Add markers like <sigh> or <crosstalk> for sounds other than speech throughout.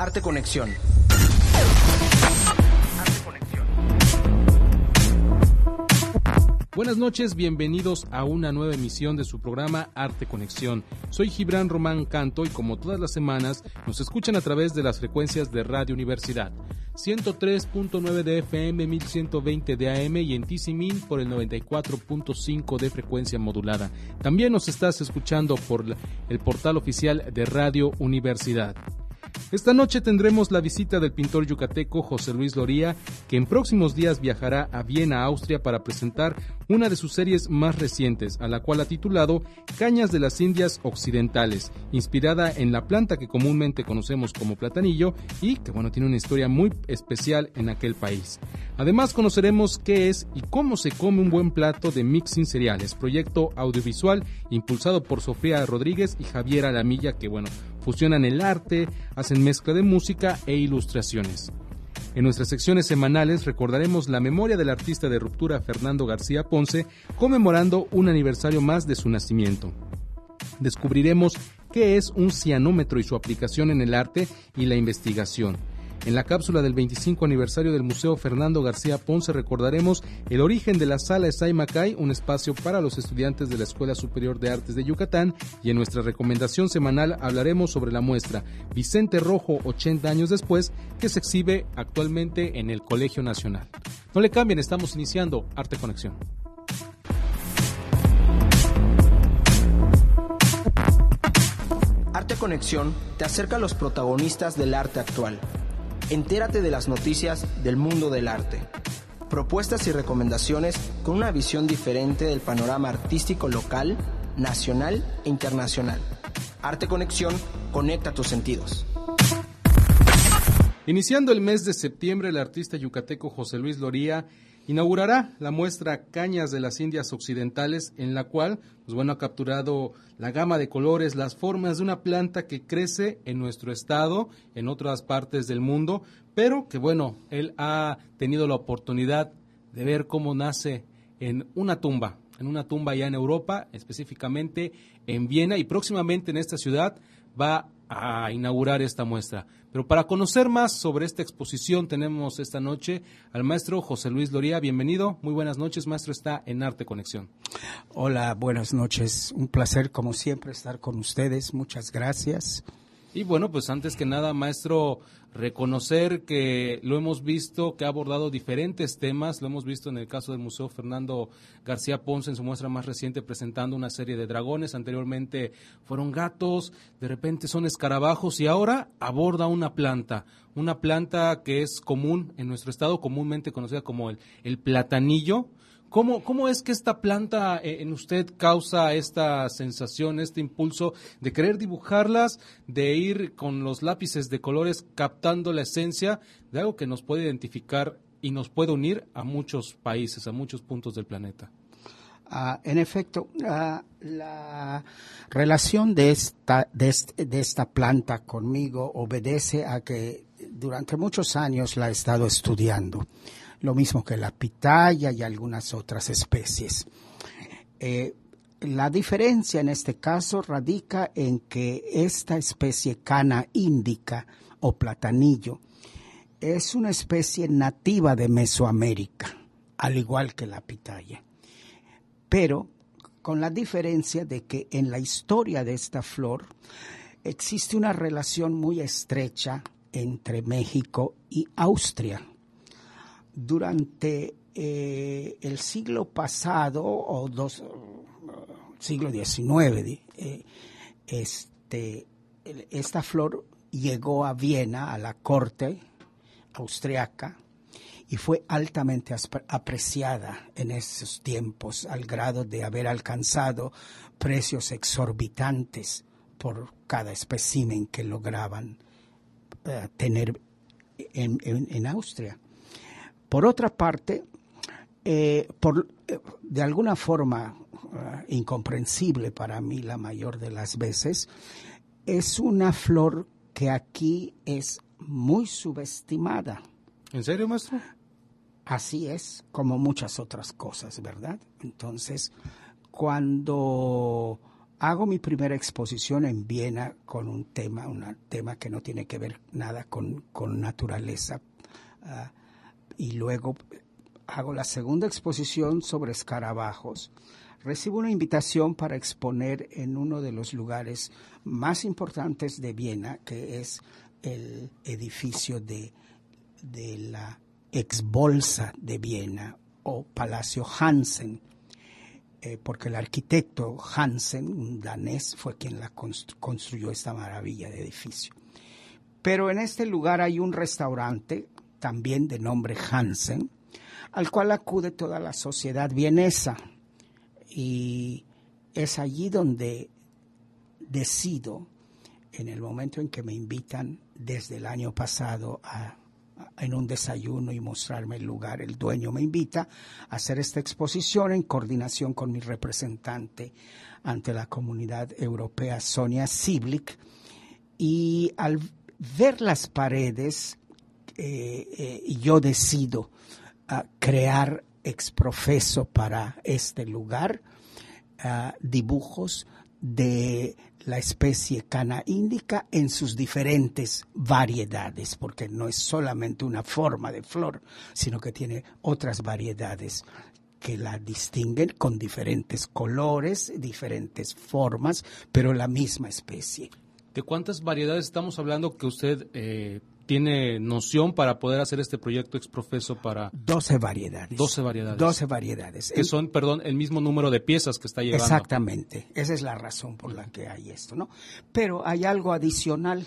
Arte Conexión. Buenas noches, bienvenidos a una nueva emisión de su programa Arte Conexión. Soy Gibran Román Canto y como todas las semanas nos escuchan a través de las frecuencias de Radio Universidad. 103.9 de FM, 1120 de AM y en Tisimin por el 94.5 de frecuencia modulada. También nos estás escuchando por el portal oficial de Radio Universidad. Esta noche tendremos la visita del pintor yucateco José Luis Loría, que en próximos días viajará a Viena, Austria, para presentar una de sus series más recientes, a la cual ha titulado Cañas de las Indias Occidentales, inspirada en la planta que comúnmente conocemos como platanillo y que bueno, tiene una historia muy especial en aquel país. Además conoceremos qué es y cómo se come un buen plato de mixing cereales, proyecto audiovisual impulsado por Sofía Rodríguez y Javier Alamilla, que bueno, fusionan el arte, hacen mezcla de música e ilustraciones. En nuestras secciones semanales recordaremos la memoria del artista de ruptura Fernando García Ponce, conmemorando un aniversario más de su nacimiento. Descubriremos qué es un cianómetro y su aplicación en el arte y la investigación. En la cápsula del 25 aniversario del Museo Fernando García Ponce recordaremos el origen de la Sala Esay Macay, un espacio para los estudiantes de la Escuela Superior de Artes de Yucatán, y en nuestra recomendación semanal hablaremos sobre la muestra Vicente Rojo 80 años después, que se exhibe actualmente en el Colegio Nacional. No le cambien, estamos iniciando Arte Conexión. Arte Conexión te acerca a los protagonistas del arte actual Entérate de las noticias del mundo del arte. Propuestas y recomendaciones con una visión diferente del panorama artístico local, nacional e internacional. Arte Conexión conecta tus sentidos. Iniciando el mes de septiembre, el artista yucateco José Luis Loría inaugurará la muestra Cañas de las Indias Occidentales, en la cual, pues bueno, ha capturado la gama de colores, las formas de una planta que crece en nuestro estado, en otras partes del mundo, pero que bueno, él ha tenido la oportunidad de ver cómo nace en una tumba, en una tumba ya en Europa, específicamente en Viena, y próximamente en esta ciudad va a inaugurar esta muestra. Pero para conocer más sobre esta exposición tenemos esta noche al maestro José Luis Loría. Bienvenido, muy buenas noches, maestro, está en Arte Conexión. Hola, buenas noches. Un placer como siempre estar con ustedes. Muchas gracias. Y bueno, pues antes que nada, maestro, reconocer que lo hemos visto, que ha abordado diferentes temas, lo hemos visto en el caso del Museo Fernando García Ponce en su muestra más reciente presentando una serie de dragones, anteriormente fueron gatos, de repente son escarabajos y ahora aborda una planta, una planta que es común en nuestro estado, comúnmente conocida como el, el platanillo, ¿Cómo, ¿Cómo es que esta planta eh, en usted causa esta sensación, este impulso de querer dibujarlas, de ir con los lápices de colores captando la esencia de algo que nos puede identificar y nos puede unir a muchos países, a muchos puntos del planeta? Ah, en efecto, ah, la relación de esta, de, de esta planta conmigo obedece a que durante muchos años la he estado estudiando lo mismo que la pitaya y algunas otras especies. Eh, la diferencia en este caso radica en que esta especie cana índica o platanillo es una especie nativa de Mesoamérica, al igual que la pitaya. Pero con la diferencia de que en la historia de esta flor existe una relación muy estrecha entre México y Austria durante eh, el siglo pasado o dos, siglo XIX, eh, este, esta flor llegó a Viena, a la corte austriaca, y fue altamente apreciada en esos tiempos, al grado de haber alcanzado precios exorbitantes por cada espécimen que lograban eh, tener en Austria. Por otra parte, eh, por, eh, de alguna forma eh, incomprensible para mí la mayor de las veces, es una flor que aquí es muy subestimada. ¿En serio, maestro? Así es, como muchas otras cosas, ¿verdad? Entonces, cuando hago mi primera exposición en Viena con un tema, un tema que no tiene que ver nada con, naturaleza. Ah, y luego hago la segunda exposición sobre escarabajos. Recibo una invitación para exponer en uno de los lugares más importantes de Viena, que es el edificio de, de la ex bolsa de Viena o Palacio Hansen, eh, porque el arquitecto Hansen, un danés, fue quien la construyó esta maravilla de edificio. Pero en este lugar hay un restaurante, también de nombre Hansen, al cual acude toda la sociedad vienesa. Y es allí donde decido, en el momento en que me invitan desde el año pasado a en un desayuno y mostrarme el lugar. El dueño me invita a hacer esta exposición en coordinación con mi representante ante la comunidad europea, Sonia Siblik, y al ver las paredes, eh, eh, yo decido ah, crear exprofeso para este lugar ah, dibujos de la especie cana índica en sus diferentes variedades, porque no es solamente una forma de flor, sino que tiene otras variedades que la distinguen con diferentes colores, diferentes formas, pero la misma especie. ¿De cuántas variedades estamos hablando que usted eh, tiene noción para poder hacer este proyecto exprofeso para... 12 variedades. 12 variedades. 12 variedades. Que son, perdón, el mismo número de piezas que está llevando. Exactamente. Esa es la razón por la que hay esto, ¿no? Pero hay algo adicional.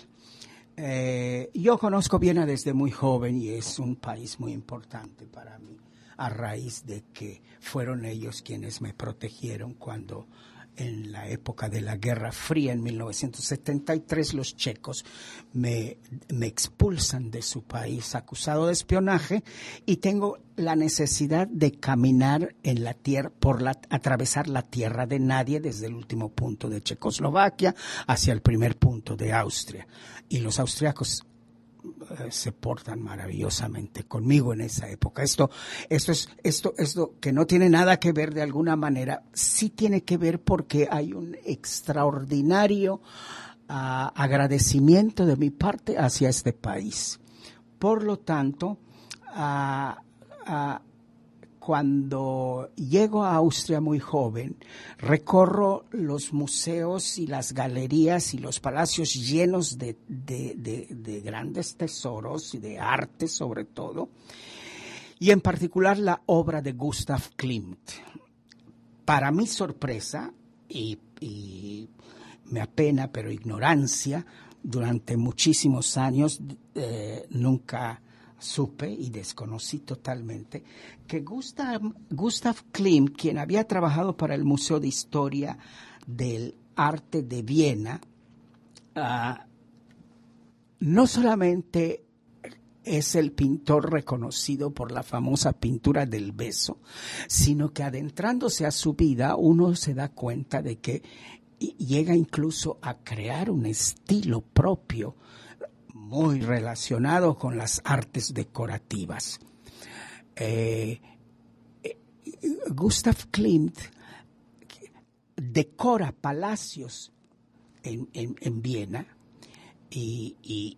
Eh, yo conozco Viena desde muy joven y es un país muy importante para mí, a raíz de que fueron ellos quienes me protegieron cuando en la época de la Guerra Fría, en 1973, los checos me, expulsan de su país acusado de espionaje y tengo la necesidad de caminar en la tierra, por la, atravesar la tierra de nadie desde el último punto de Checoslovaquia hacia el primer punto de Austria. Y los austriacos se portan maravillosamente conmigo en esa época. Esto, esto es, esto, esto que no tiene nada que ver de alguna manera, sí tiene que ver porque hay un extraordinario ah, agradecimiento de mi parte hacia este país. Por lo tanto, uh, cuando llego a Austria muy joven, recorro los museos y las galerías y los palacios llenos de, grandes tesoros y de arte sobre todo, y en particular la obra de Gustav Klimt. Para mi sorpresa y, me apena, pero ignorancia, durante muchísimos años eh, nunca supe y desconocí totalmente que Gustav, Gustav Klimt, quien había trabajado para el Museo de Historia del Arte de Viena, ah, no solamente es el pintor reconocido por la famosa pintura del beso, sino que adentrándose a su vida uno se da cuenta de que llega incluso a crear un estilo propio muy relacionado con las artes decorativas. Eh, Gustav Klimt decora palacios en, Viena y,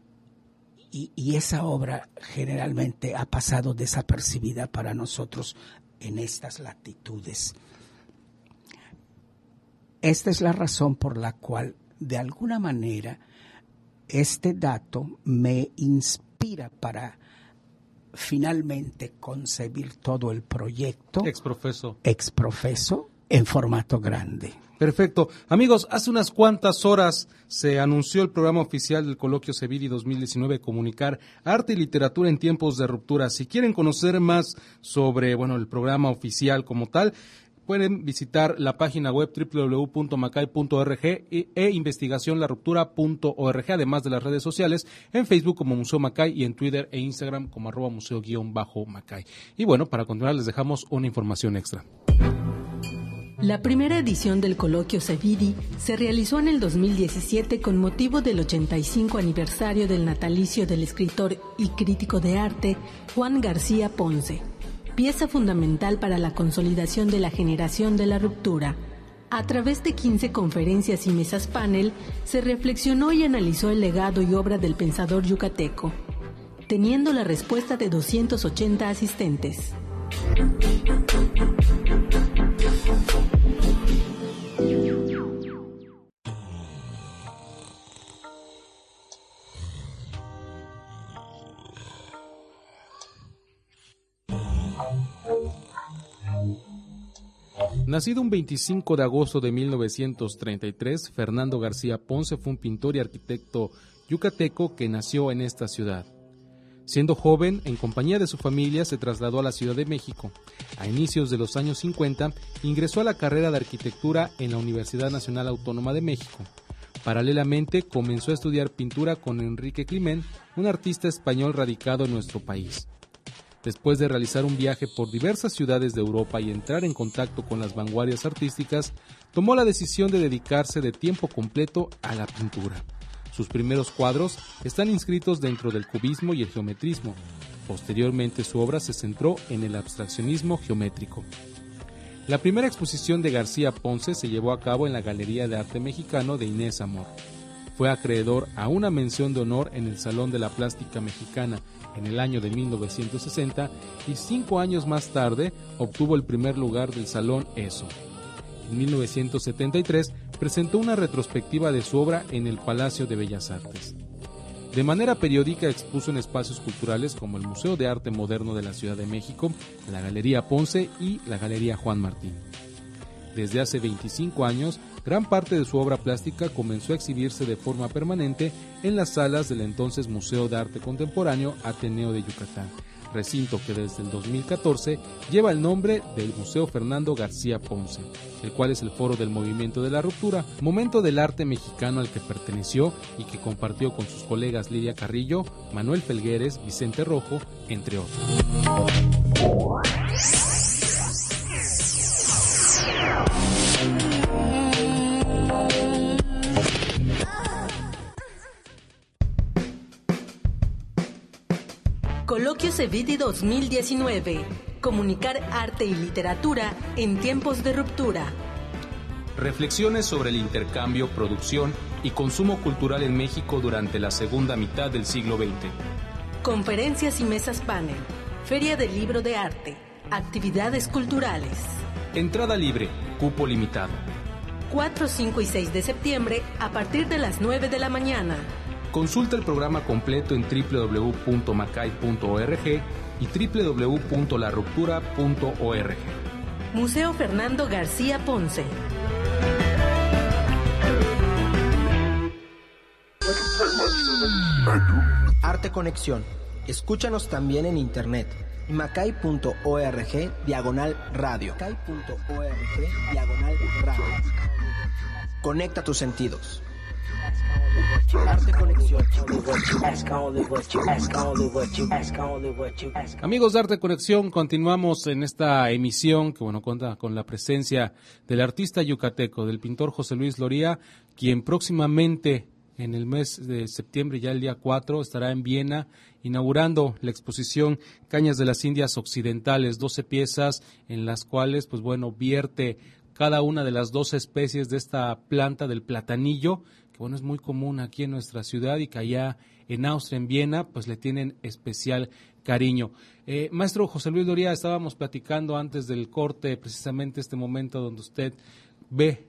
esa obra generalmente ha pasado desapercibida para nosotros en estas latitudes. Esta es la razón por la cual, de alguna manera, este dato me inspira para finalmente concebir todo el proyecto. Exprofeso. Exprofeso en formato grande. Perfecto. Amigos, hace unas cuantas horas se anunció el programa oficial del Coloquio Sevilla 2019 Comunicar Arte y Literatura en Tiempos de Ruptura. Si quieren conocer más sobre, bueno, el programa oficial como tal, pueden visitar la página web www.macay.org e investigacionlaruptura.org, además de las redes sociales, en Facebook como Museo Macay y en Twitter e Instagram como arroba museo-macay. Y bueno, para continuar les dejamos una información extra. La primera edición del coloquio Sevidi se realizó en el 2017 con motivo del 85 aniversario del natalicio del escritor y crítico de arte Juan García Ponce pieza fundamental para la consolidación de la generación de la ruptura. A través de 15 conferencias y mesas panel, se reflexionó y analizó el legado y obra del pensador yucateco, teniendo la respuesta de 280 asistentes. Nacido un 25 de agosto de 1933, Fernando García Ponce fue un pintor y arquitecto yucateco que nació en esta ciudad. Siendo joven, en compañía de su familia, se trasladó a la Ciudad de México. A inicios de los años 50, ingresó a la carrera de arquitectura en la Universidad Nacional Autónoma de México. Paralelamente, comenzó a estudiar pintura con Enrique Climent, un artista español radicado en nuestro país. Después de realizar un viaje por diversas ciudades de Europa y entrar en contacto con las vanguardias artísticas, tomó la decisión de dedicarse de tiempo completo a la pintura. Sus primeros cuadros están inscritos dentro del cubismo y el geometrismo. Posteriormente su obra se centró en el abstraccionismo geométrico. La primera exposición de García Ponce se llevó a cabo en la Galería de Arte Mexicano de Inés Amor. Fue acreedor a una mención de honor en el Salón de la Plástica Mexicana en el año de 1960 y cinco años más tarde obtuvo el primer lugar del Salón ESO. En 1973 presentó una retrospectiva de su obra en el Palacio de Bellas Artes. De manera periódica expuso en espacios culturales como el Museo de Arte Moderno de la Ciudad de México, la Galería Ponce y la Galería Juan Martín. Desde hace 25 años, gran parte de su obra plástica comenzó a exhibirse de forma permanente en las salas del entonces Museo de Arte Contemporáneo Ateneo de Yucatán, recinto que desde el 2014 lleva el nombre del Museo Fernando García Ponce, el cual es el foro del movimiento de la ruptura, momento del arte mexicano al que perteneció y que compartió con sus colegas Lidia Carrillo, Manuel Felgueres, Vicente Rojo, entre otros. Coloquio Cevidi 2019. Comunicar arte y literatura en tiempos de ruptura. Reflexiones sobre el intercambio, producción y consumo cultural en México durante la segunda mitad del siglo XX. Conferencias y mesas panel. Feria del Libro de Arte. Actividades culturales. Entrada libre, cupo limitado. 4, 5 y 6 de septiembre a partir de las 9 de la mañana. Consulta el programa completo en www.macay.org y www.laruptura.org. Museo Fernando García Ponce. Arte Conexión. Escúchanos también en internet. macay.org diagonal radio. Macay.org diagonal radio. Conecta tus sentidos. Amigos de Arte Conexión, continuamos en esta emisión que bueno cuenta con la presencia del artista yucateco, del pintor José Luis Loría, quien próximamente en el mes de septiembre, ya el día 4, estará en Viena inaugurando la exposición Cañas de las Indias Occidentales, 12 piezas en las cuales, pues bueno, vierte cada una de las 12 especies de esta planta del platanillo que bueno, es muy común aquí en nuestra ciudad y que allá en Austria, en Viena, pues le tienen especial cariño. Eh, maestro José Luis Doría, estábamos platicando antes del corte, precisamente este momento donde usted ve,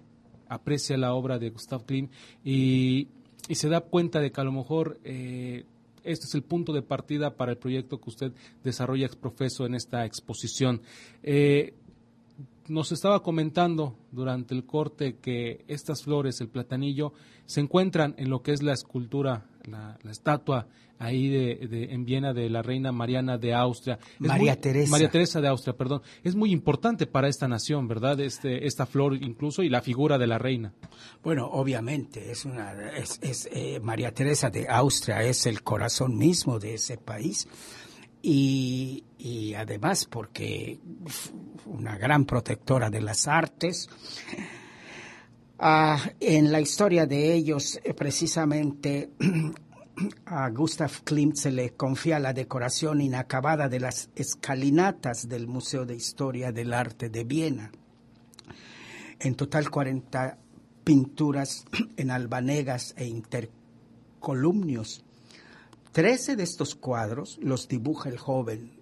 aprecia la obra de Gustav Klimt y, se da cuenta de que a lo mejor este es el punto de partida para el proyecto que usted desarrolla exprofeso en esta exposición. Eh, nos estaba comentando durante el corte que estas flores, el platanillo, se encuentran en lo que es la escultura, la, estatua ahí de, en Viena de la reina Mariana de Austria. María Teresa. María Teresa de Austria, perdón. Es muy importante para esta nación, ¿verdad? Este, esta flor incluso y la figura de la reina. Bueno, obviamente, es una, es, eh, María Teresa de Austria es el corazón mismo de ese país y, además porque una gran protectora de las artes. Ah, en la historia de ellos, eh, precisamente, <clears throat> a Gustav Klimt se le confía la decoración inacabada de las escalinatas del Museo de Historia del Arte de Viena. En total 40 pinturas <clears throat> en albanegas e intercolumnios. Trece de estos cuadros los dibuja el joven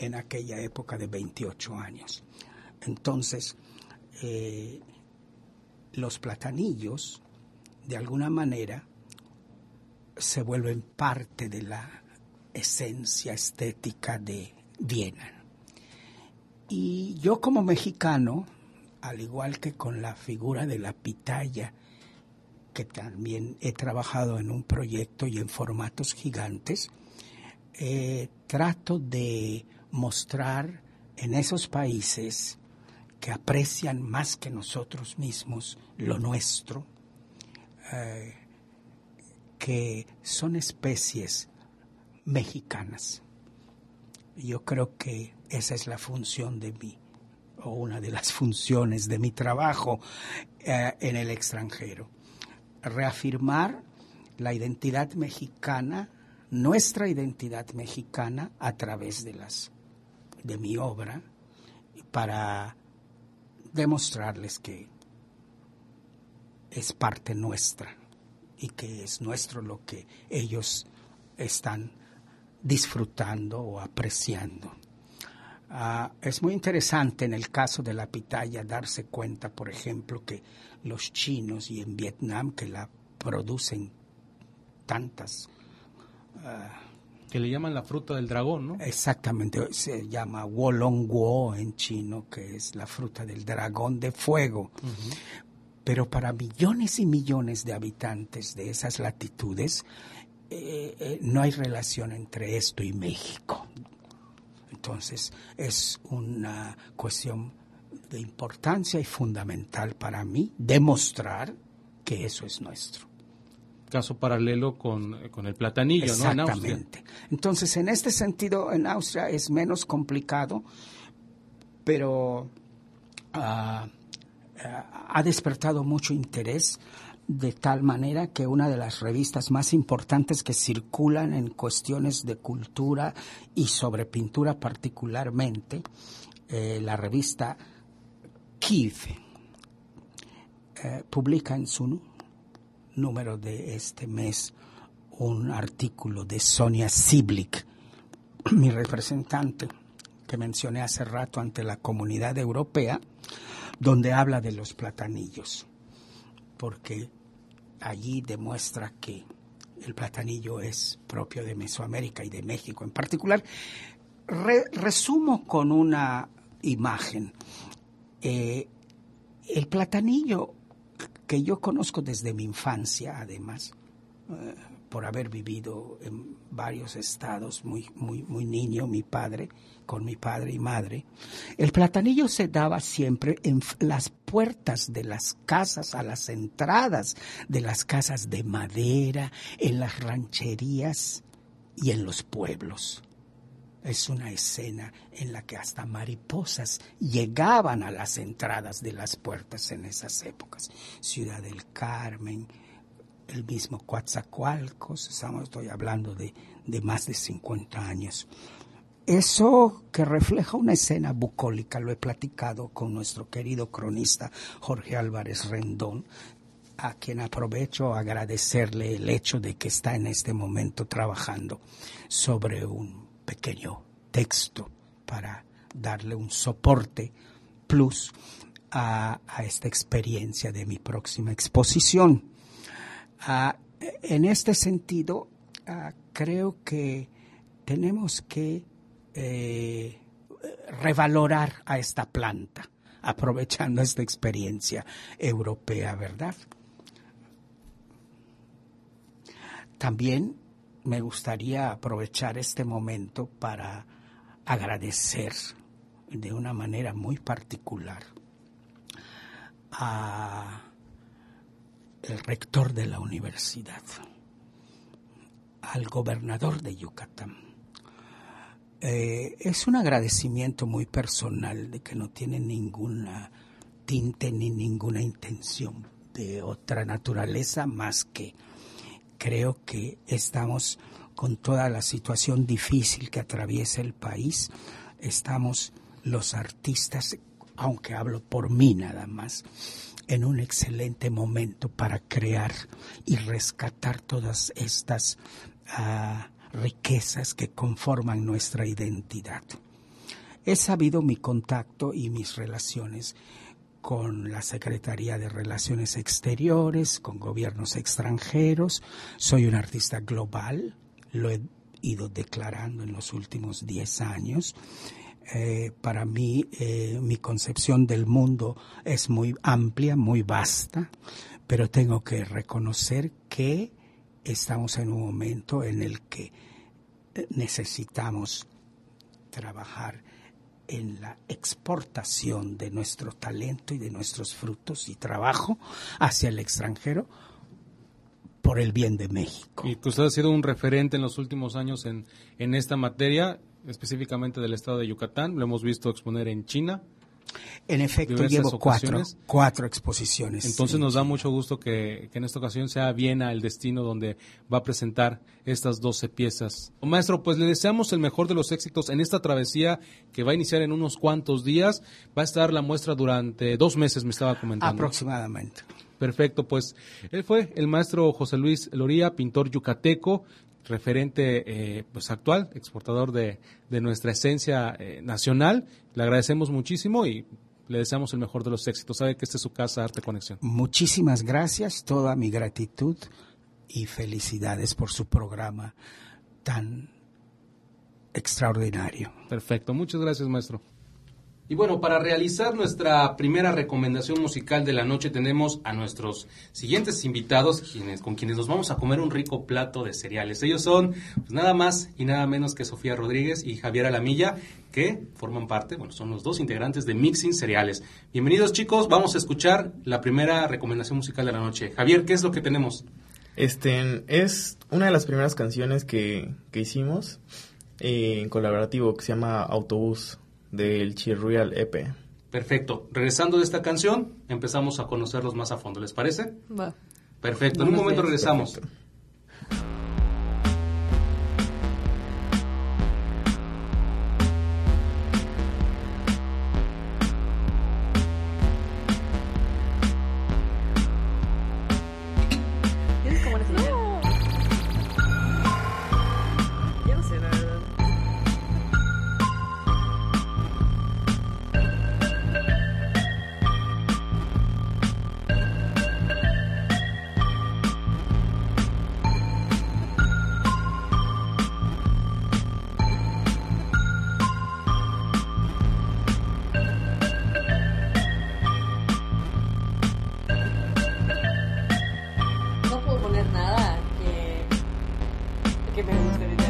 en aquella época de 28 años. Entonces, eh, los platanillos, de alguna manera, se vuelven parte de la esencia estética de Viena. Y yo como mexicano, al igual que con la figura de la pitaya, que también he trabajado en un proyecto y en formatos gigantes, eh, trato de mostrar en esos países que aprecian más que nosotros mismos lo nuestro, eh, que son especies mexicanas. Yo creo que esa es la función de mí, o una de las <laughs> funciones de mi trabajo eh, en el extranjero. Reafirmar la identidad mexicana, nuestra identidad mexicana a través de las de mi obra para demostrarles que es parte nuestra y que es nuestro lo que ellos están disfrutando o apreciando. Ah, es muy interesante en el caso de la pitaya darse cuenta, por ejemplo, que los chinos y en Vietnam que la producen tantas. Ah, que le llaman la fruta del dragón, ¿no? Exactamente, se llama Wolongguo en chino, que es la fruta del dragón de fuego. Pero para millones y millones de habitantes de esas latitudes, eh, eh, no hay relación entre esto y México. Entonces es una cuestión de importancia y fundamental para mí demostrar que eso es nuestro. Caso paralelo con, el platanillo, Exactamente. Entonces, en este sentido, en Austria es menos complicado, pero ah, ah, ha despertado mucho interés de tal manera que una de las revistas más importantes que circulan en cuestiones de cultura y sobre pintura particularmente, eh, la revista Kiev, eh, publica en su número de este mes un artículo de Sonia Siblik, mi representante que mencioné hace rato ante la comunidad europea, donde habla de los platanillos, porque allí demuestra que el platanillo es propio de Mesoamérica y de México en particular. resumo con una imagen. Eh, el platanillo que yo conozco desde mi infancia, además, eh, por haber vivido en varios estados muy, muy, muy niño, mi padre, con mi padre y madre, el platanillo se daba siempre en las puertas de las casas, a las entradas de las casas de madera, en las rancherías y en los pueblos. Es una escena en la que hasta mariposas llegaban a las entradas de las puertas en esas épocas. Ciudad del Carmen, el mismo Coatzacoalcos, estamos, estoy hablando de, de más de 50 años. Eso que refleja una escena bucólica, lo he platicado con nuestro querido cronista Jorge Álvarez Rendón, a quien aprovecho agradecerle el hecho de que está en este momento trabajando sobre un pequeño texto para darle un soporte plus a, esta experiencia de mi próxima exposición. Ah, en este sentido, ah, creo que tenemos que eh, revalorar a esta planta, aprovechando esta experiencia europea, ¿verdad? También me gustaría aprovechar este momento para agradecer de una manera muy particular a el rector de la universidad, al gobernador de Yucatán. Eh, es un agradecimiento muy personal de que no tiene ninguna tinte ni ninguna intención de otra naturaleza más que creo que estamos con toda la situación difícil que atraviesa el país, estamos los artistas aunque hablo por mí nada más, en un excelente momento para crear y rescatar todas estas ah, riquezas que conforman nuestra identidad. He sabido mi contacto y mis relaciones con la Secretaría de Relaciones Exteriores, con gobiernos extranjeros. Soy un artista global, lo he ido declarando en los últimos 10 años. Eh, para mí, eh, mi concepción del mundo es muy amplia, muy vasta, pero tengo que reconocer que estamos en un momento en el que eh, necesitamos trabajar en la exportación de nuestro talento y de nuestros frutos y trabajo hacia el extranjero por el bien de México. Y usted ha sido un referente en los últimos años en, en esta materia, específicamente del estado de Yucatán. Lo hemos visto exponer en China, en efecto, llevo cuatro, cuatro exposiciones. Entonces nos da mucho gusto que, en esta ocasión sea Viena el destino donde va a presentar estas 12 piezas. Maestro, pues le deseamos el mejor de los éxitos en esta travesía que va a iniciar en unos cuantos días. Va a estar la muestra durante dos meses, me estaba comentando. Aproximadamente. Perfecto, pues él fue el maestro José Luis Loría, pintor yucateco, referente eh, pues actual, exportador de, de nuestra esencia eh, nacional. Le agradecemos muchísimo y le deseamos el mejor de los éxitos. Sabe que esta es su casa Arte Conexión. Muchísimas gracias, toda mi gratitud y felicidades por su programa tan extraordinario. Perfecto, muchas gracias maestro. Y bueno, para realizar nuestra primera recomendación musical de la noche tenemos a nuestros siguientes invitados quienes, con quienes nos vamos a comer un rico plato de cereales. Ellos son pues, nada más y nada menos que Sofía Rodríguez y Javier Alamilla, que forman parte, bueno, son los dos integrantes de Mixing Cereales. Bienvenidos chicos, vamos a escuchar la primera recomendación musical de la noche. Javier, ¿qué es lo que tenemos? Este, es una de las primeras canciones que, que hicimos eh, en colaborativo que se llama Autobús del Chirruial EP. Perfecto. Regresando de esta canción, empezamos a conocerlos más a fondo. ¿Les parece? Va. Perfecto. En un momento regresamos. muy que me gustaría.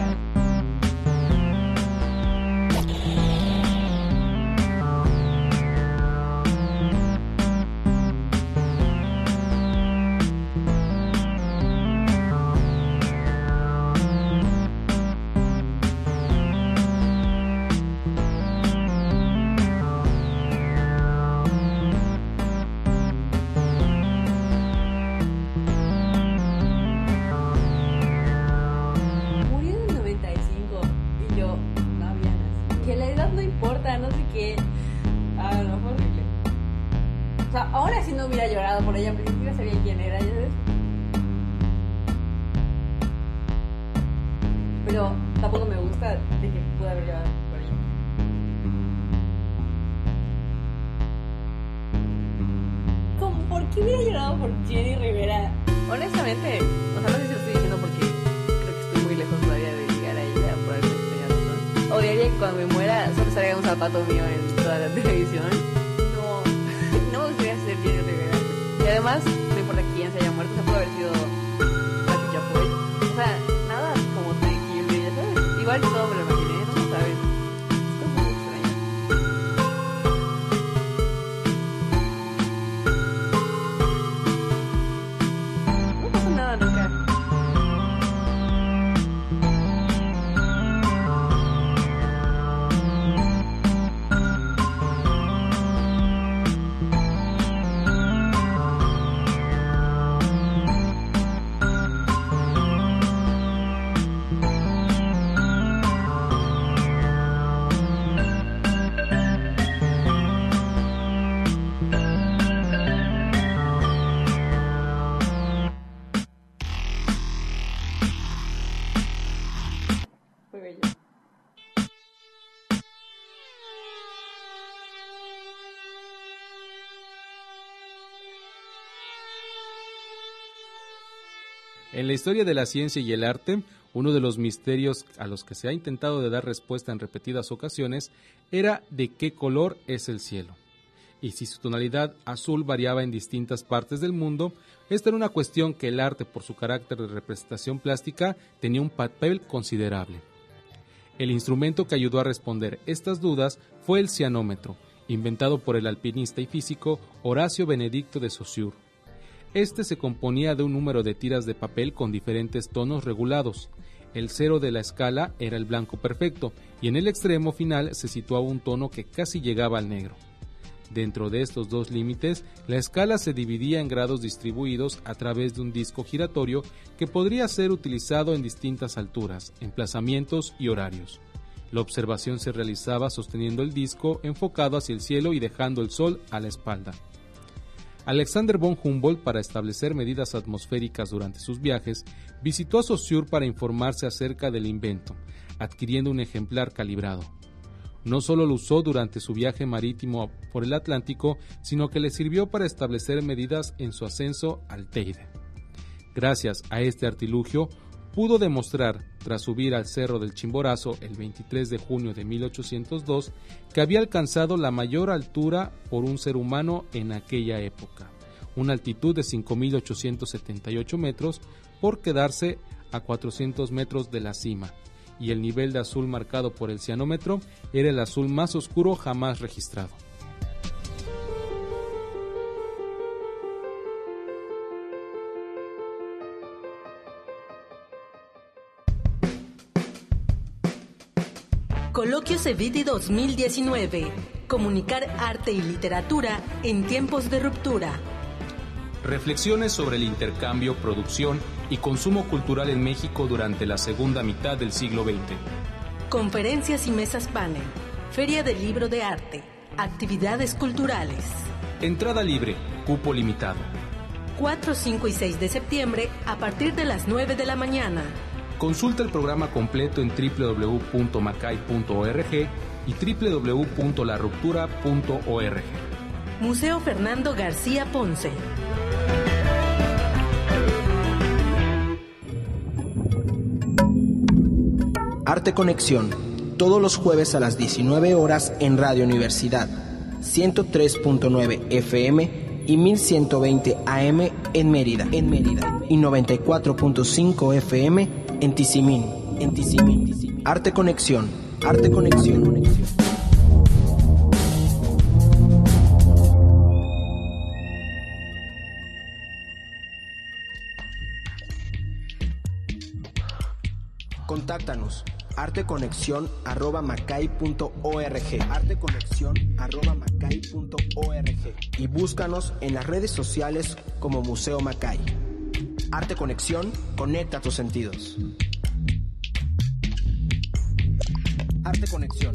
En la historia de la ciencia y el arte, uno de los misterios a los que se ha intentado dar respuesta en repetidas ocasiones era de qué color es el cielo. Y si su tonalidad azul variaba en distintas partes del mundo, esta era una cuestión que el arte, por su carácter de representación plástica, tenía un papel considerable. El instrumento que ayudó a responder estas dudas fue el cianómetro, inventado por el alpinista y físico Horacio Benedicto de Saussure. Este se componía de un número de tiras de papel con diferentes tonos regulados. El cero de la escala era el blanco perfecto y en el extremo final se situaba un tono que casi llegaba al negro. Dentro de estos dos límites, la escala se dividía en grados distribuidos a través de un disco giratorio que podría ser utilizado en distintas alturas, emplazamientos y horarios. La observación se realizaba sosteniendo el disco enfocado hacia el cielo y dejando el sol a la espalda. Alexander von Humboldt, para establecer medidas atmosféricas durante sus viajes, visitó a Saussure para informarse acerca del invento, adquiriendo un ejemplar calibrado. No solo lo usó durante su viaje marítimo por el Atlántico, sino que le sirvió para establecer medidas en su ascenso al Teide. Gracias a este artilugio, pudo demostrar, tras subir al Cerro del Chimborazo el 23 de junio de 1802, que había alcanzado la mayor altura por un ser humano en aquella época, una altitud de 5.878 metros por quedarse a 400 metros de la cima, y el nivel de azul marcado por el cianómetro era el azul más oscuro jamás registrado. Coloquio Cevidi 2019. Comunicar arte y literatura en tiempos de ruptura. Reflexiones sobre el intercambio, producción y consumo cultural en México durante la segunda mitad del siglo XX. Conferencias y mesas panel. Feria del Libro de Arte. Actividades culturales. Entrada libre, cupo limitado. 4, 5 y 6 de septiembre a partir de las 9 de la mañana. Consulta el programa completo en www.macay.org y www.laruptura.org. Museo Fernando García Ponce. Arte Conexión, todos los jueves a las 19 horas en Radio Universidad, 103.9 FM y 1120 AM en Mérida, en Mérida, y 94.5 FM en Tizimín, en Tizimín. Arte Conexión, Arte Conexión. Contáctanos arteconexión@macay.org, arteconexión@macay.org y búscanos en las redes sociales como Museo Macay. Arte Conexión, conecta tus sentidos. Arte Conexión.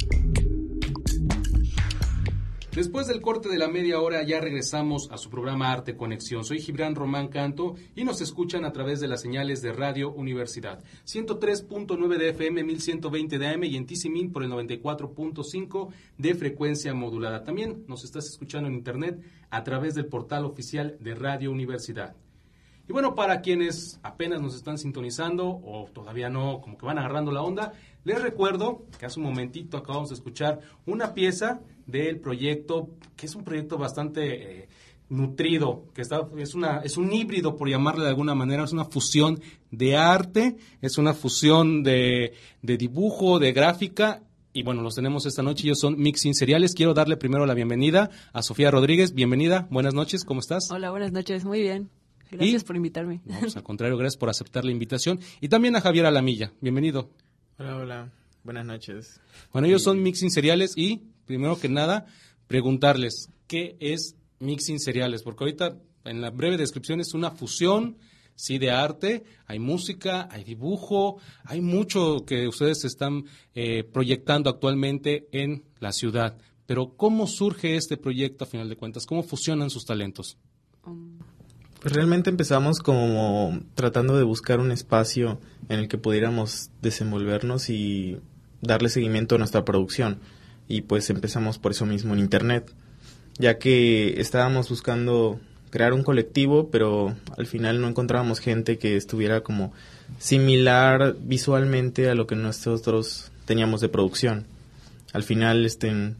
Después del corte de la media hora ya regresamos a su programa Arte Conexión. Soy Gibran Román Canto y nos escuchan a través de las señales de Radio Universidad. 103.9 de FM, 1120 de AM y en Tizimín por el 94.5 de frecuencia modulada. También nos estás escuchando en internet a través del portal oficial de Radio Universidad. Y bueno, para quienes apenas nos están sintonizando o todavía no, como que van agarrando la onda, les recuerdo que hace un momentito acabamos de escuchar una pieza del proyecto, que es un proyecto bastante eh, nutrido, que está, es, una, es un híbrido, por llamarle de alguna manera, es una fusión de arte, es una fusión de, de dibujo, de gráfica y bueno, los tenemos esta noche. Ellos son Mixing Seriales. Quiero darle primero la bienvenida a Sofía Rodríguez. Bienvenida, buenas noches, ¿cómo estás? Hola, buenas noches, muy bien. Gracias por invitarme. No, pues, al contrario, gracias por aceptar la invitación. Y también a Javier Alamilla. Bienvenido. Hola, hola. Buenas noches. Bueno, ellos son Mixing Cereales y, primero que nada, preguntarles qué es Mixing Cereales, porque ahorita en la breve descripción es una fusión, sí, de arte, hay música, hay dibujo, hay mucho que ustedes están eh, proyectando actualmente en la ciudad. Pero ¿cómo surge este proyecto a final de cuentas? ¿Cómo fusionan sus talentos? Um, Pues realmente empezamos como tratando de buscar un espacio en el que pudiéramos desenvolvernos y darle seguimiento a nuestra producción. Y pues empezamos por eso mismo en Internet, ya que estábamos buscando crear un colectivo, pero al final no encontrábamos gente que estuviera como similar visualmente a lo que nosotros teníamos de producción. Al final, este,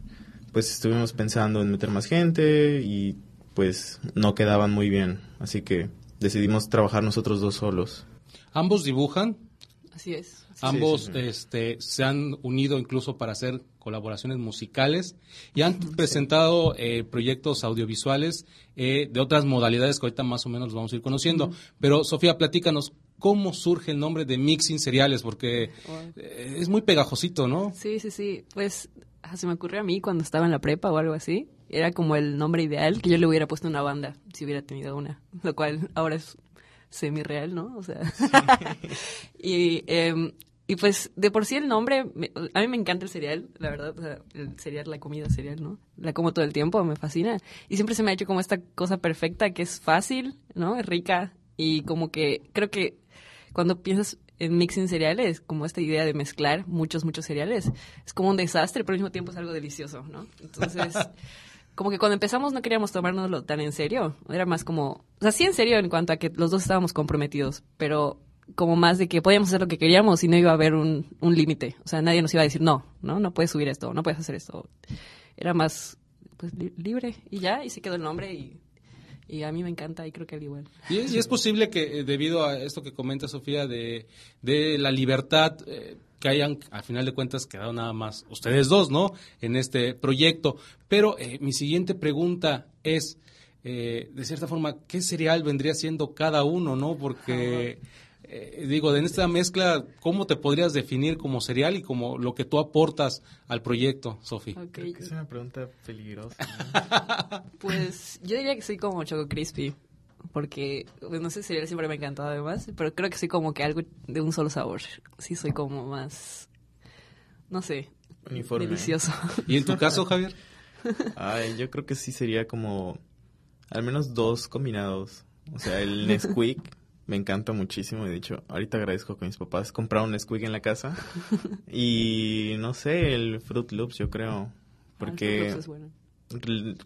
pues estuvimos pensando en meter más gente y pues no quedaban muy bien, así que decidimos trabajar nosotros dos solos. ¿Ambos dibujan? Así es. Ambos Este, se han unido incluso para hacer colaboraciones musicales y han presentado eh, proyectos audiovisuales eh, de otras modalidades que ahorita más o menos los vamos a ir conociendo. Pero Sofía, platícanos, ¿cómo surge el nombre de Mixing Cereales? Porque eh, es muy pegajosito, ¿no? Sí, sí, sí. Pues ah, se me ocurrió a mí cuando estaba en la prepa o algo así era como el nombre ideal que yo le hubiera puesto a una banda si hubiera tenido una, lo cual ahora es semi-real, ¿no? O sea, <laughs> y, eh, y pues de por sí el nombre, a mí me encanta el cereal, la verdad, o sea, el cereal, la comida cereal, ¿no? La como todo el tiempo, me fascina. Y siempre se me ha hecho como esta cosa perfecta que es fácil, ¿no? Es rica y como que creo que cuando piensas en mixing cereales, como esta idea de mezclar muchos, muchos cereales, es como un desastre, pero al mismo tiempo es algo delicioso, ¿no? Entonces, <laughs> como que cuando empezamos no queríamos tomárnoslo tan en serio. Era más como, o sea, sí en serio en cuanto a que los dos estábamos comprometidos, pero como más de que podíamos hacer lo que queríamos y no iba a haber un, un límite. O sea, nadie nos iba a decir, no, no, no puedes subir esto, no puedes hacer esto. Era más, pues, libre y ya, y se quedó el nombre y, y a mí me encanta y creo que al igual. Y es, posible que eh, debido a esto que comenta Sofía de, de la libertad, eh, que hayan, al final de cuentas, quedado nada más ustedes dos, ¿no? En este proyecto. Pero eh, mi siguiente pregunta es, eh, de cierta forma, ¿qué cereal vendría siendo cada uno, no? Porque, eh, digo, en esta mezcla, ¿cómo te podrías definir como cereal y como lo que tú aportas al proyecto, Sofi? Creo que es una pregunta peligrosa. <laughs> pues yo diría que soy como Choco Crispy porque pues, no sé, cereal siempre me ha encantado además, pero creo que soy como que algo de un solo sabor. Sí, soy como más, no sé, delicioso. ¿Y en tu caso, <laughs> Javier? Ay, yo creo que sí sería como al menos dos combinados. O sea, el Nesquik me encanta muchísimo. De hecho, ahorita agradezco que mis papás compraron un Nesquik en la casa. <laughs> Y no sé, el Fruit Loops, yo creo. Porque ah, es bueno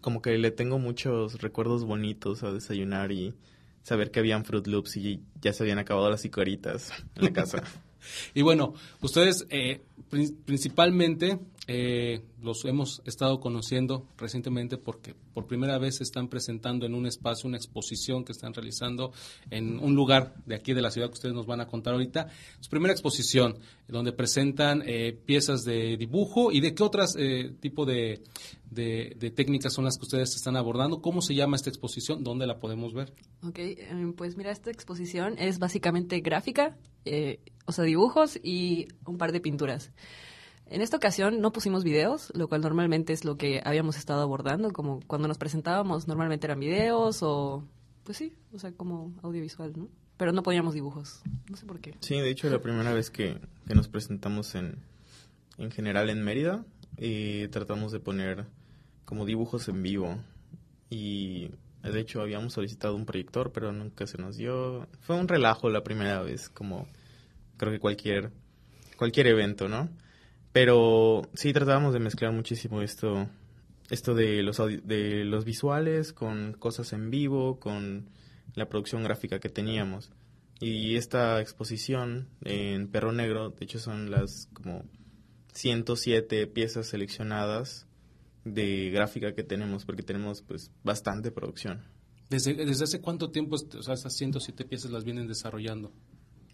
como que le tengo muchos recuerdos bonitos a desayunar y saber que habían Fruit Loops y ya se habían acabado las icoritas en la casa. <laughs> y bueno, ustedes eh, principalmente eh, los hemos estado conociendo recientemente porque por primera vez se están presentando en un espacio, una exposición que están realizando en un lugar de aquí de la ciudad que ustedes nos van a contar ahorita. Su primera exposición, donde presentan eh, piezas de dibujo y de qué otras eh, tipo de, de, técnicas son las que ustedes están abordando. ¿Cómo se llama esta exposición? ¿Dónde la podemos ver? Ok, em, pues mira, esta exposición es básicamente gráfica, o sea, dibujos y un par de pinturas. En esta ocasión no pusimos videos, lo cual normalmente es lo que habíamos estado abordando, como cuando nos presentábamos normalmente eran videos o, pues sí, o sea, como audiovisual, ¿no? Pero no poníamos dibujos, no sé por qué. Sí, de hecho la primera vez que, nos presentamos en, en general en Mérida, y tratamos de poner como dibujos en vivo y de hecho habíamos solicitado un proyector, pero nunca se nos dio. Fue un relajo la primera vez, como creo que cualquier cualquier evento, ¿no? Pero sí tratábamos de mezclar muchísimo esto, esto de los, de los visuales con cosas en vivo, con la producción gráfica que teníamos. Y esta exposición en Perro Negro, de hecho son las como 107 piezas seleccionadas de gráfica que tenemos, porque tenemos pues bastante producción. ¿Desde, desde hace cuánto tiempo o sea, esas 107 piezas las vienen desarrollando?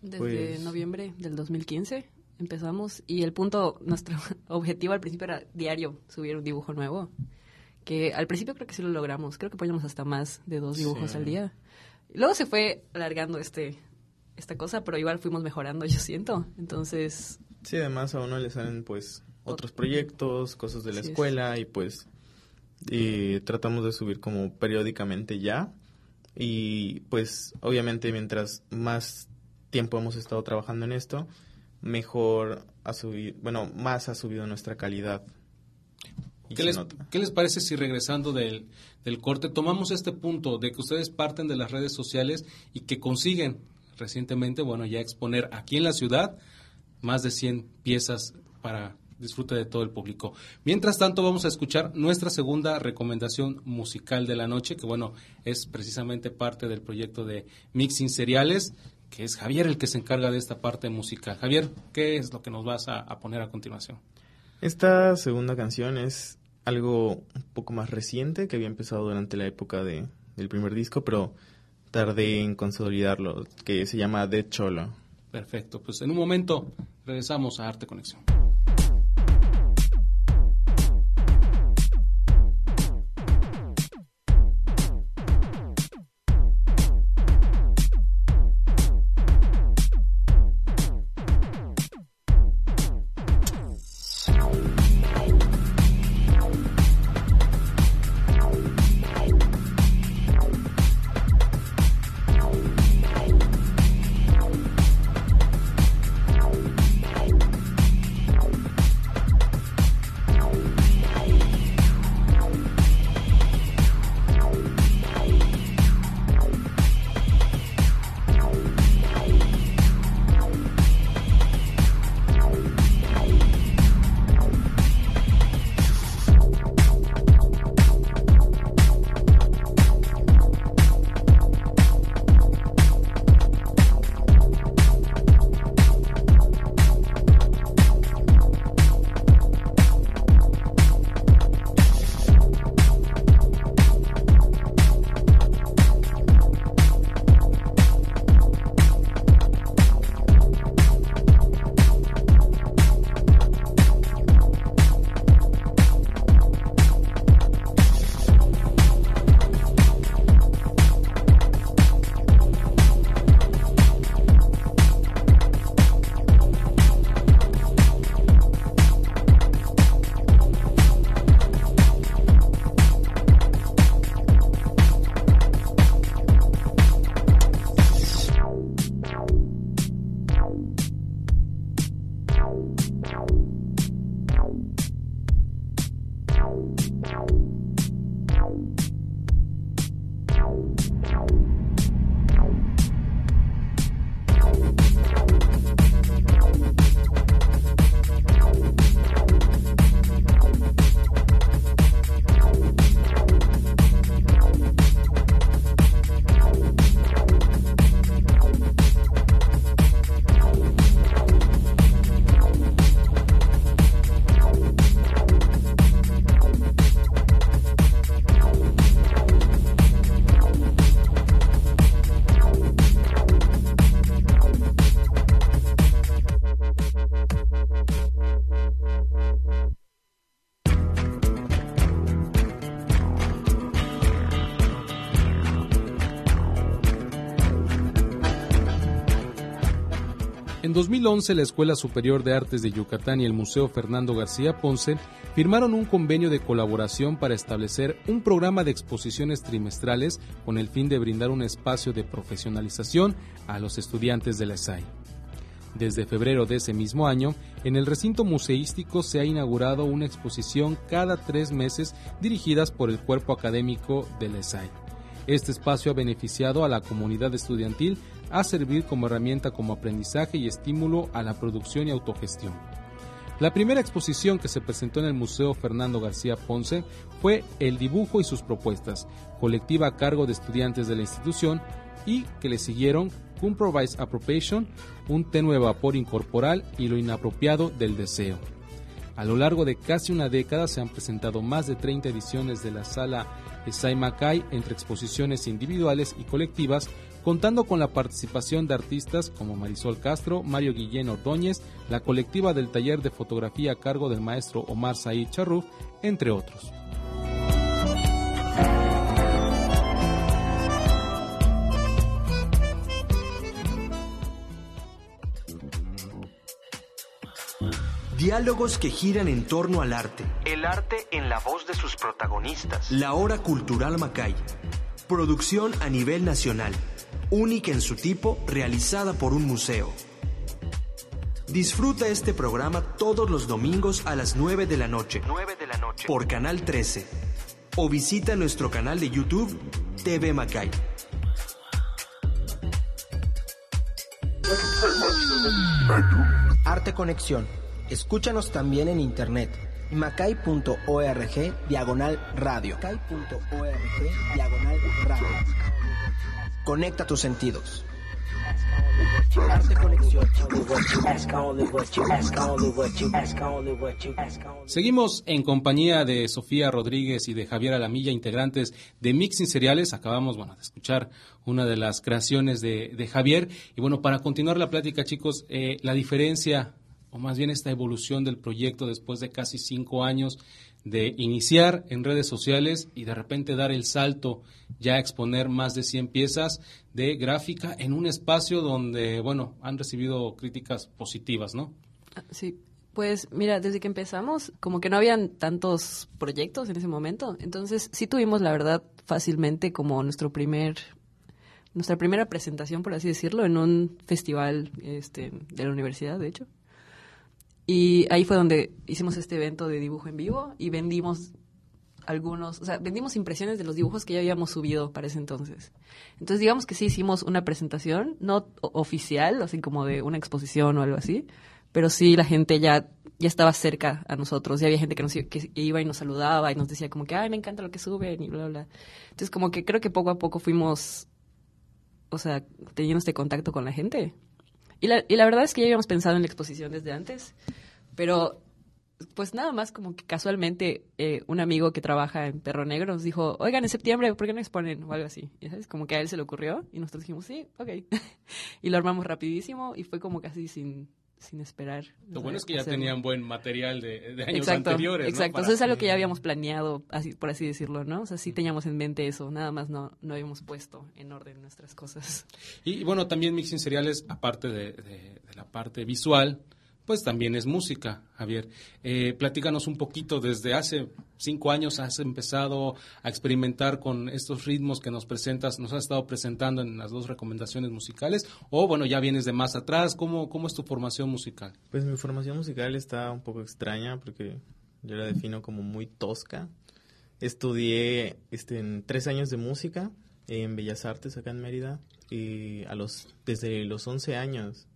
Desde pues noviembre del 2015 empezamos y el punto, nuestro <laughs> objetivo al principio era diario subir un dibujo nuevo. Que al principio creo que sí lo logramos, creo que poníamos hasta más de dos dibujos al día. Luego se fue alargando este esta cosa, pero igual fuimos mejorando, <laughs> yo siento. Entonces... Sí, además a uno le salen pues otros proyectos, cosas de la escuela y pues y tratamos de subir como periódicamente ya. Y pues obviamente mientras más tiempo hemos estado trabajando en esto, mejor ha subido, bueno, más ha subido nuestra calidad. ¿Qué les, qué les parece si regresando del, del corte tomamos este punto de que ustedes parten de las redes sociales y que consiguen recientemente, bueno, ya exponer aquí en la ciudad más de 100 piezas para disfrute de todo el público. Mientras tanto, vamos a escuchar nuestra segunda recomendación musical de la noche, que bueno, es precisamente parte del proyecto de Mixing Seriales, que es Javier el que se encarga de esta parte musical. Javier, ¿qué es lo que nos vas a, a poner a continuación? Esta segunda canción es algo un poco más reciente que había empezado durante la época de, del primer disco, pero tardé en consolidarlo, que se llama Dead Cholo. Perfecto, pues en un momento regresamos a Arte Conexión. 2011, la Escuela Superior de Artes de Yucatán y el Museo Fernando García Ponce firmaron un convenio de colaboración para establecer un programa de exposiciones trimestrales con el fin de brindar un espacio de profesionalización a los estudiantes de la ESAI. Desde febrero de ese mismo año, en el recinto museístico se ha inaugurado una exposición cada tres meses dirigidas por el cuerpo académico de la ESAI. Este espacio ha beneficiado a la comunidad estudiantil a servir como herramienta como aprendizaje y estímulo a la producción y autogestión. La primera exposición que se presentó en el Museo Fernando García Ponce fue El dibujo y sus propuestas, colectiva a cargo de estudiantes de la institución y que le siguieron Improvised Appropriation, un tenue vapor incorporal y lo inapropiado del deseo. A lo largo de casi una década se han presentado más de 30 ediciones de la sala Esai Macay entre exposiciones individuales y colectivas, contando con la participación de artistas como Marisol Castro, Mario Guillén Ordóñez, la colectiva del taller de fotografía a cargo del maestro Omar Said Charruf, entre otros. Diálogos que giran en torno al arte. El arte en la voz de sus protagonistas. La Hora Cultural Macay. Producción a nivel nacional. Única en su tipo, realizada por un museo. Disfruta este programa todos los domingos a las 9 de la noche. 9 de la noche. Por Canal 13. O visita nuestro canal de YouTube TV Macay. Arte Conexión. Escúchanos también en internet. macay.org diagonal radio. Macay.org diagonal radio. Conecta tus sentidos. Seguimos en compañía de Sofía Rodríguez y de Javier Alamilla, integrantes de Mixing Seriales. Acabamos, bueno, de escuchar una de las creaciones de, de Javier. Y bueno, para continuar la plática, chicos, eh, la diferencia, o más bien esta evolución del proyecto después de casi cinco años de iniciar en redes sociales y de repente dar el salto ya a exponer más de 100 piezas de gráfica en un espacio donde, bueno, han recibido críticas positivas, ¿no? Ah, Sí, pues mira, desde que empezamos, como que no habían tantos proyectos en ese momento, entonces sí tuvimos, la verdad, fácilmente como nuestro primer, nuestra primera presentación, por así decirlo, en un festival este, de la universidad, de hecho. Y ahí fue donde hicimos este evento de dibujo en vivo y vendimos algunos, o sea, vendimos impresiones de los dibujos que ya habíamos subido para ese entonces. Entonces, digamos que sí hicimos una presentación, no oficial, así como de una exposición o algo así, pero sí la gente ya ya estaba cerca a nosotros, ya había gente que nos que iba y nos saludaba y nos decía como que, ay, me encanta lo que suben y bla, bla. Entonces, como que creo que poco a poco fuimos, o sea, teniendo este contacto con la gente. Y la, y la verdad es que ya habíamos pensado en la exposición desde antes, pero pues nada más como que casualmente eh, un amigo que trabaja en Perro Negro nos dijo, oigan, en septiembre, ¿por qué no exponen? O algo así. Y, ¿sabes? Como que a él se le ocurrió y nosotros dijimos, sí, ok. <laughs> y lo armamos rapidísimo y fue como casi sin, sin esperar. Lo bueno es que ya hacerlo. tenían buen material de, de años Exacto, anteriores. ¿no? exacto. Para- Eso es algo que ya habíamos planeado, así, por así decirlo, ¿no? O sea, sí teníamos en mente eso, nada más no, no habíamos puesto en orden nuestras cosas. Y, y bueno, también Mixing Seriales, aparte de, de- de la parte visual, pues también es música, Javier. Eh, platícanos un poquito, desde hace cinco años has empezado a experimentar con estos ritmos que nos presentas, nos has estado presentando en las dos recomendaciones musicales, o bueno, ya vienes de más atrás, ¿cómo, cómo es tu formación musical? Pues mi formación musical está un poco extraña porque yo la defino como muy tosca. Estudié este, en tres años de música en Bellas Artes acá en Mérida y a los desde los 11 años.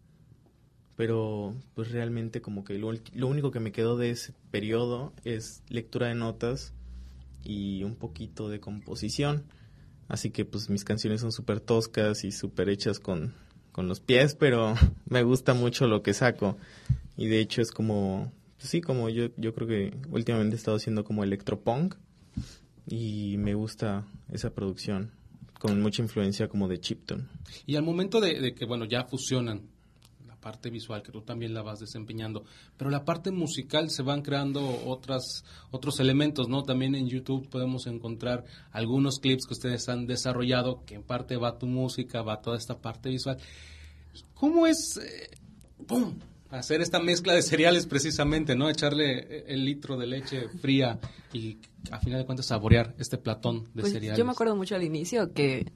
Pero pues realmente como que lo, lo único que me quedó de ese periodo es lectura de notas y un poquito de composición. Así que pues mis canciones son súper toscas y súper hechas con, con los pies, pero <laughs> me gusta mucho lo que saco. Y de hecho es como, pues sí, como yo, yo creo que últimamente he estado haciendo como electropunk y me gusta esa producción con mucha influencia como de Chipton. Y al momento de, de que, bueno, ya fusionan parte visual, que tú también la vas desempeñando, pero la parte musical se van creando otras, otros elementos, ¿no? También en YouTube podemos encontrar algunos clips que ustedes han desarrollado, que en parte va tu música, va toda esta parte visual. ¿Cómo es, eh, pum, hacer esta mezcla de cereales precisamente, ¿no? Echarle el litro de leche fría y a final de cuentas saborear este platón de Pues, cereales. yo me acuerdo mucho al inicio que,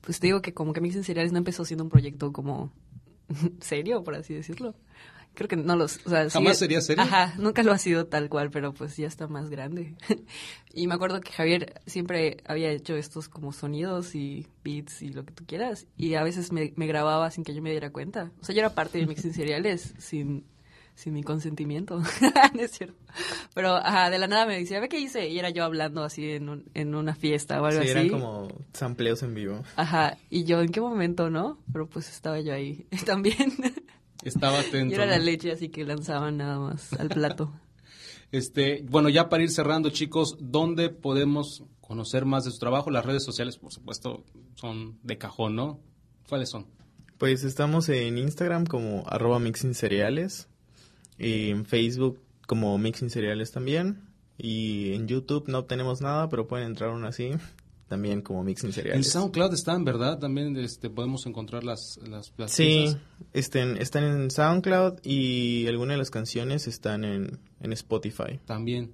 pues te digo que como que Mix en Cereales no empezó siendo un proyecto como <laughs> serio, por así decirlo. Creo que no los... O sea, ¿Jamás sería serio? Ajá, nunca lo ha sido tal cual, pero pues ya está más grande. <laughs> y me acuerdo que Javier siempre había hecho estos como sonidos y beats y lo que tú quieras. Y a veces me, me grababa sin que yo me diera cuenta. O sea, yo era parte de Mix en Cereales <laughs> sin, sin mi consentimiento. <laughs> no es cierto. Pero ajá, de la nada me decía, ve qué hice. Y era yo hablando así en, un- en una fiesta o algo Sí, así. eran como sampleos en vivo. Ajá, y yo, ¿en qué momento, no? Pero pues estaba yo ahí <laughs> también. Estaba atento. y era la leche, así que lanzaban nada más al plato. <laughs> Este, bueno, ya para ir cerrando, chicos, ¿dónde podemos conocer más de su trabajo? Las redes sociales, por supuesto, son de cajón, ¿no? ¿Cuáles son? Pues estamos en Instagram como arroba mixing cereales, y en Facebook como mixing cereales también, y en YouTube no tenemos nada, pero pueden entrar aún así, <laughs> también como mixing En cereales. SoundCloud están, ¿verdad? También este, podemos encontrar las, las, las Sí, estén, están en SoundCloud y algunas de las canciones están en, en Spotify. También.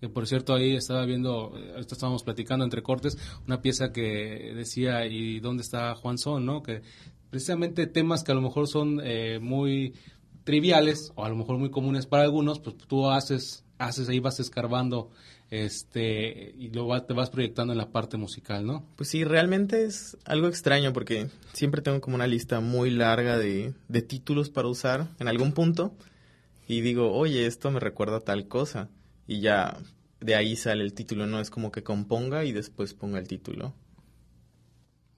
Que, por cierto, ahí estaba viendo, eh, ahorita estábamos platicando entre cortes, una pieza que decía, ¿y dónde está Juan Son? ¿no? Que precisamente temas que a lo mejor son eh, muy triviales o a lo mejor muy comunes para algunos, pues tú haces, haces ahí vas escarbando este y luego te vas proyectando en la parte musical, ¿no? Pues sí, realmente es algo extraño porque siempre tengo como una lista muy larga de, de títulos para usar en algún punto y digo, oye, esto me recuerda a tal cosa y ya de ahí sale el título, no es como que componga y después ponga el título.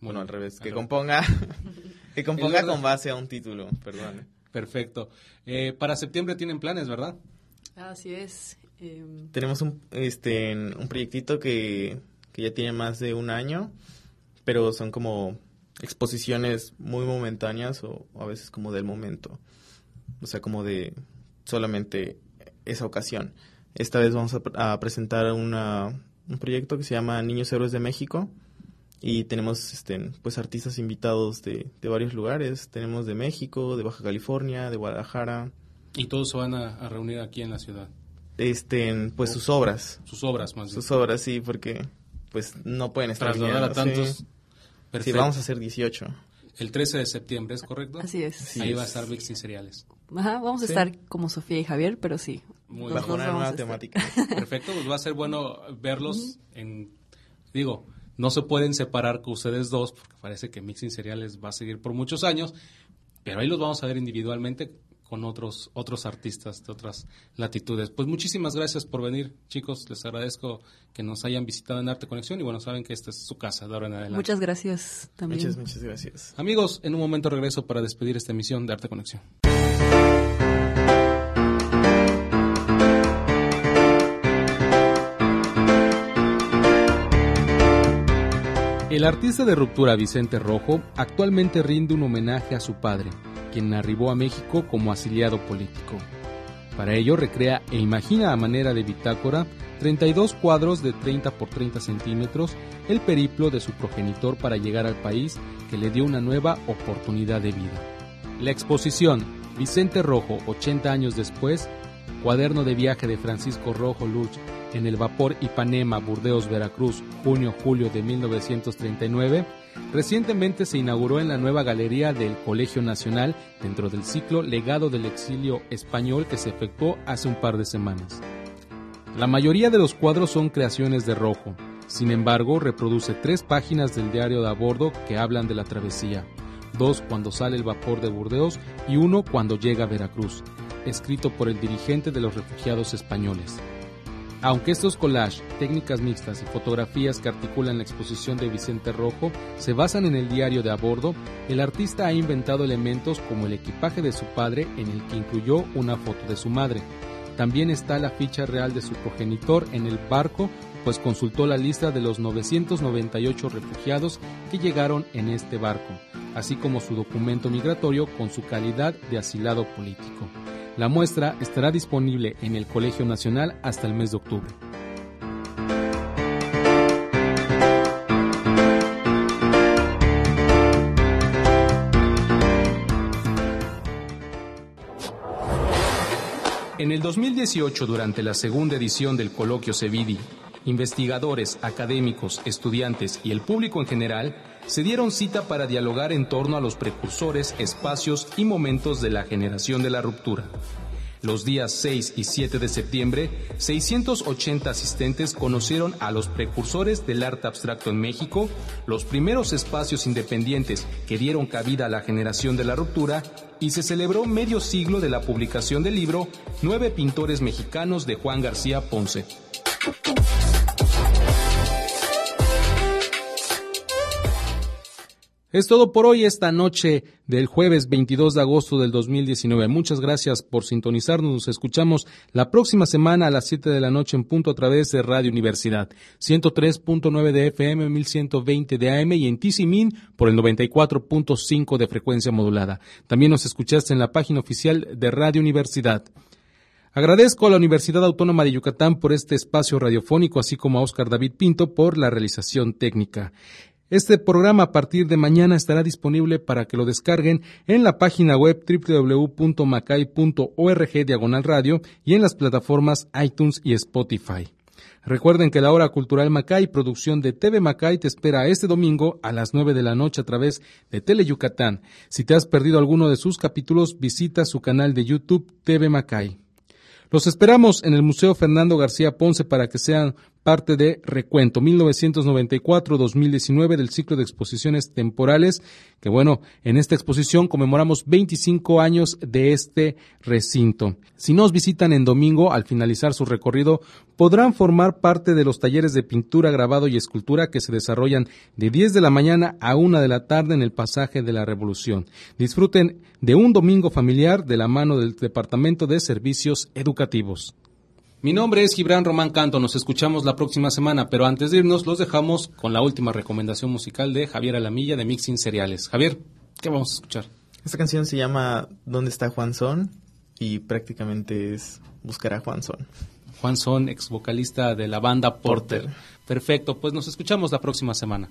Bueno, al revés, que componga, <laughs> que <laughs> componga con base a un título, perdón. Perfecto. Eh, para septiembre tienen planes, ¿verdad? Así es. Em, Tenemos un, este, un proyectito que, que ya tiene más de un año, pero son como exposiciones muy momentáneas o a veces como del momento. O sea, como de solamente esa ocasión. Esta vez vamos a, presentar una, un proyecto que se llama Niños Héroes de México y tenemos este, pues artistas invitados de, de, varios lugares. Tenemos de México, de Baja California, de Guadalajara. ¿Y todos se van a, reunir aquí en la ciudad? Este, pues sus obras. Sus obras, más bien. Sus obras, sí, porque pues no pueden estar Trasladar a tantos. Sí. vamos a hacer 18. El 13 de septiembre, ¿es correcto? Así es. Ahí va a estar Mixing Cereales. Ajá, vamos a estar como Sofía y Javier, pero sí. Muy bajo una nueva temática. Perfecto, pues va a ser bueno verlos en... Digo, no se pueden separar con ustedes dos, porque parece que Mixing Cereales va a seguir por muchos años, pero ahí los vamos a ver individualmente con otros, otros artistas de otras latitudes. Pues muchísimas gracias por venir, chicos. Les agradezco que nos hayan visitado en Arte Conexión y bueno, saben que esta es su casa de ahora en adelante. Muchas gracias también. Muchas, muchas gracias. Amigos, en un momento regreso para despedir esta emisión de Arte Conexión. El artista de ruptura Vicente Rojo actualmente rinde un homenaje a su padre, quien arribó a México como asiliado político. Para ello recrea e imagina a manera de bitácora 32 cuadros de 30 por 30 centímetros el periplo de su progenitor para llegar al país que le dio una nueva oportunidad de vida. La exposición Vicente Rojo 80 años después, cuaderno de viaje de Francisco Rojo Luch en el vapor Ipanema, Burdeos, Veracruz, junio-julio de 1939, Recientemente se inauguró en la nueva galería del Colegio Nacional dentro del ciclo Legado del Exilio Español que se efectuó hace un par de semanas. La mayoría de los cuadros son creaciones de Rojo, sin embargo reproduce tres páginas del diario de a bordo que hablan de la travesía, dos cuando sale el vapor de Burdeos y uno cuando llega a Veracruz, escrito por el dirigente de los refugiados españoles. Aunque estos collages, técnicas mixtas y fotografías que articulan la exposición de Vicente Rojo se basan en el diario de a bordo, el artista ha inventado elementos como el equipaje de su padre en el que incluyó una foto de su madre. También está la ficha real de su progenitor en el barco, pues consultó la lista de los 998 refugiados que llegaron en este barco, así como su documento migratorio con su calidad de asilado político. La muestra estará disponible en el Colegio Nacional hasta el mes de octubre. En el 2018, durante la segunda edición del coloquio Cevidi, investigadores, académicos, estudiantes y el público en general se dieron cita para dialogar en torno a los precursores, espacios y momentos de la generación de la ruptura. Los días 6 y 7 de septiembre, 680 asistentes conocieron a los precursores del arte abstracto en México, los primeros espacios independientes que dieron cabida a la generación de la ruptura y se celebró medio siglo de la publicación del libro Nueve pintores mexicanos de Juan García Ponce. Es todo por hoy esta noche del jueves 22 de agosto del 2019. Muchas gracias por sintonizarnos. Nos escuchamos la próxima semana a las 7 de la noche en punto a través de Radio Universidad. 103.9 de FM, 1120 de AM y en TCMIN por el 94.5 de frecuencia modulada. También nos escuchaste en la página oficial de Radio Universidad. Agradezco a la Universidad Autónoma de Yucatán por este espacio radiofónico, así como a Oscar David Pinto por la realización técnica. Este programa a partir de mañana estará disponible para que lo descarguen en la página web www.macay.org diagonal radio y en las plataformas iTunes y Spotify. Recuerden que la hora cultural Macay, producción de TV Macay, te espera este domingo a las 9 de la noche a través de Tele Yucatán. Si te has perdido alguno de sus capítulos, visita su canal de YouTube TV Macay. Los esperamos en el Museo Fernando García Ponce para que sean parte de Recuento 1994-2019 del ciclo de exposiciones temporales, que bueno, en esta exposición conmemoramos 25 años de este recinto. Si nos visitan en domingo, al finalizar su recorrido, podrán formar parte de los talleres de pintura, grabado y escultura que se desarrollan de 10 de la mañana a 1 de la tarde en el pasaje de la Revolución. Disfruten de un domingo familiar de la mano del Departamento de Servicios Educativos. Mi nombre es Gibran Román Canto, nos escuchamos la próxima semana, pero antes de irnos los dejamos con la última recomendación musical de Javier Alamilla de Mixing Cereales. Javier, ¿qué vamos a escuchar? Esta canción se llama ¿Dónde está Juan Son? y prácticamente es buscar a Juan Son. Juan Son, ex vocalista de la banda Porter. Porter. Perfecto, pues nos escuchamos la próxima semana.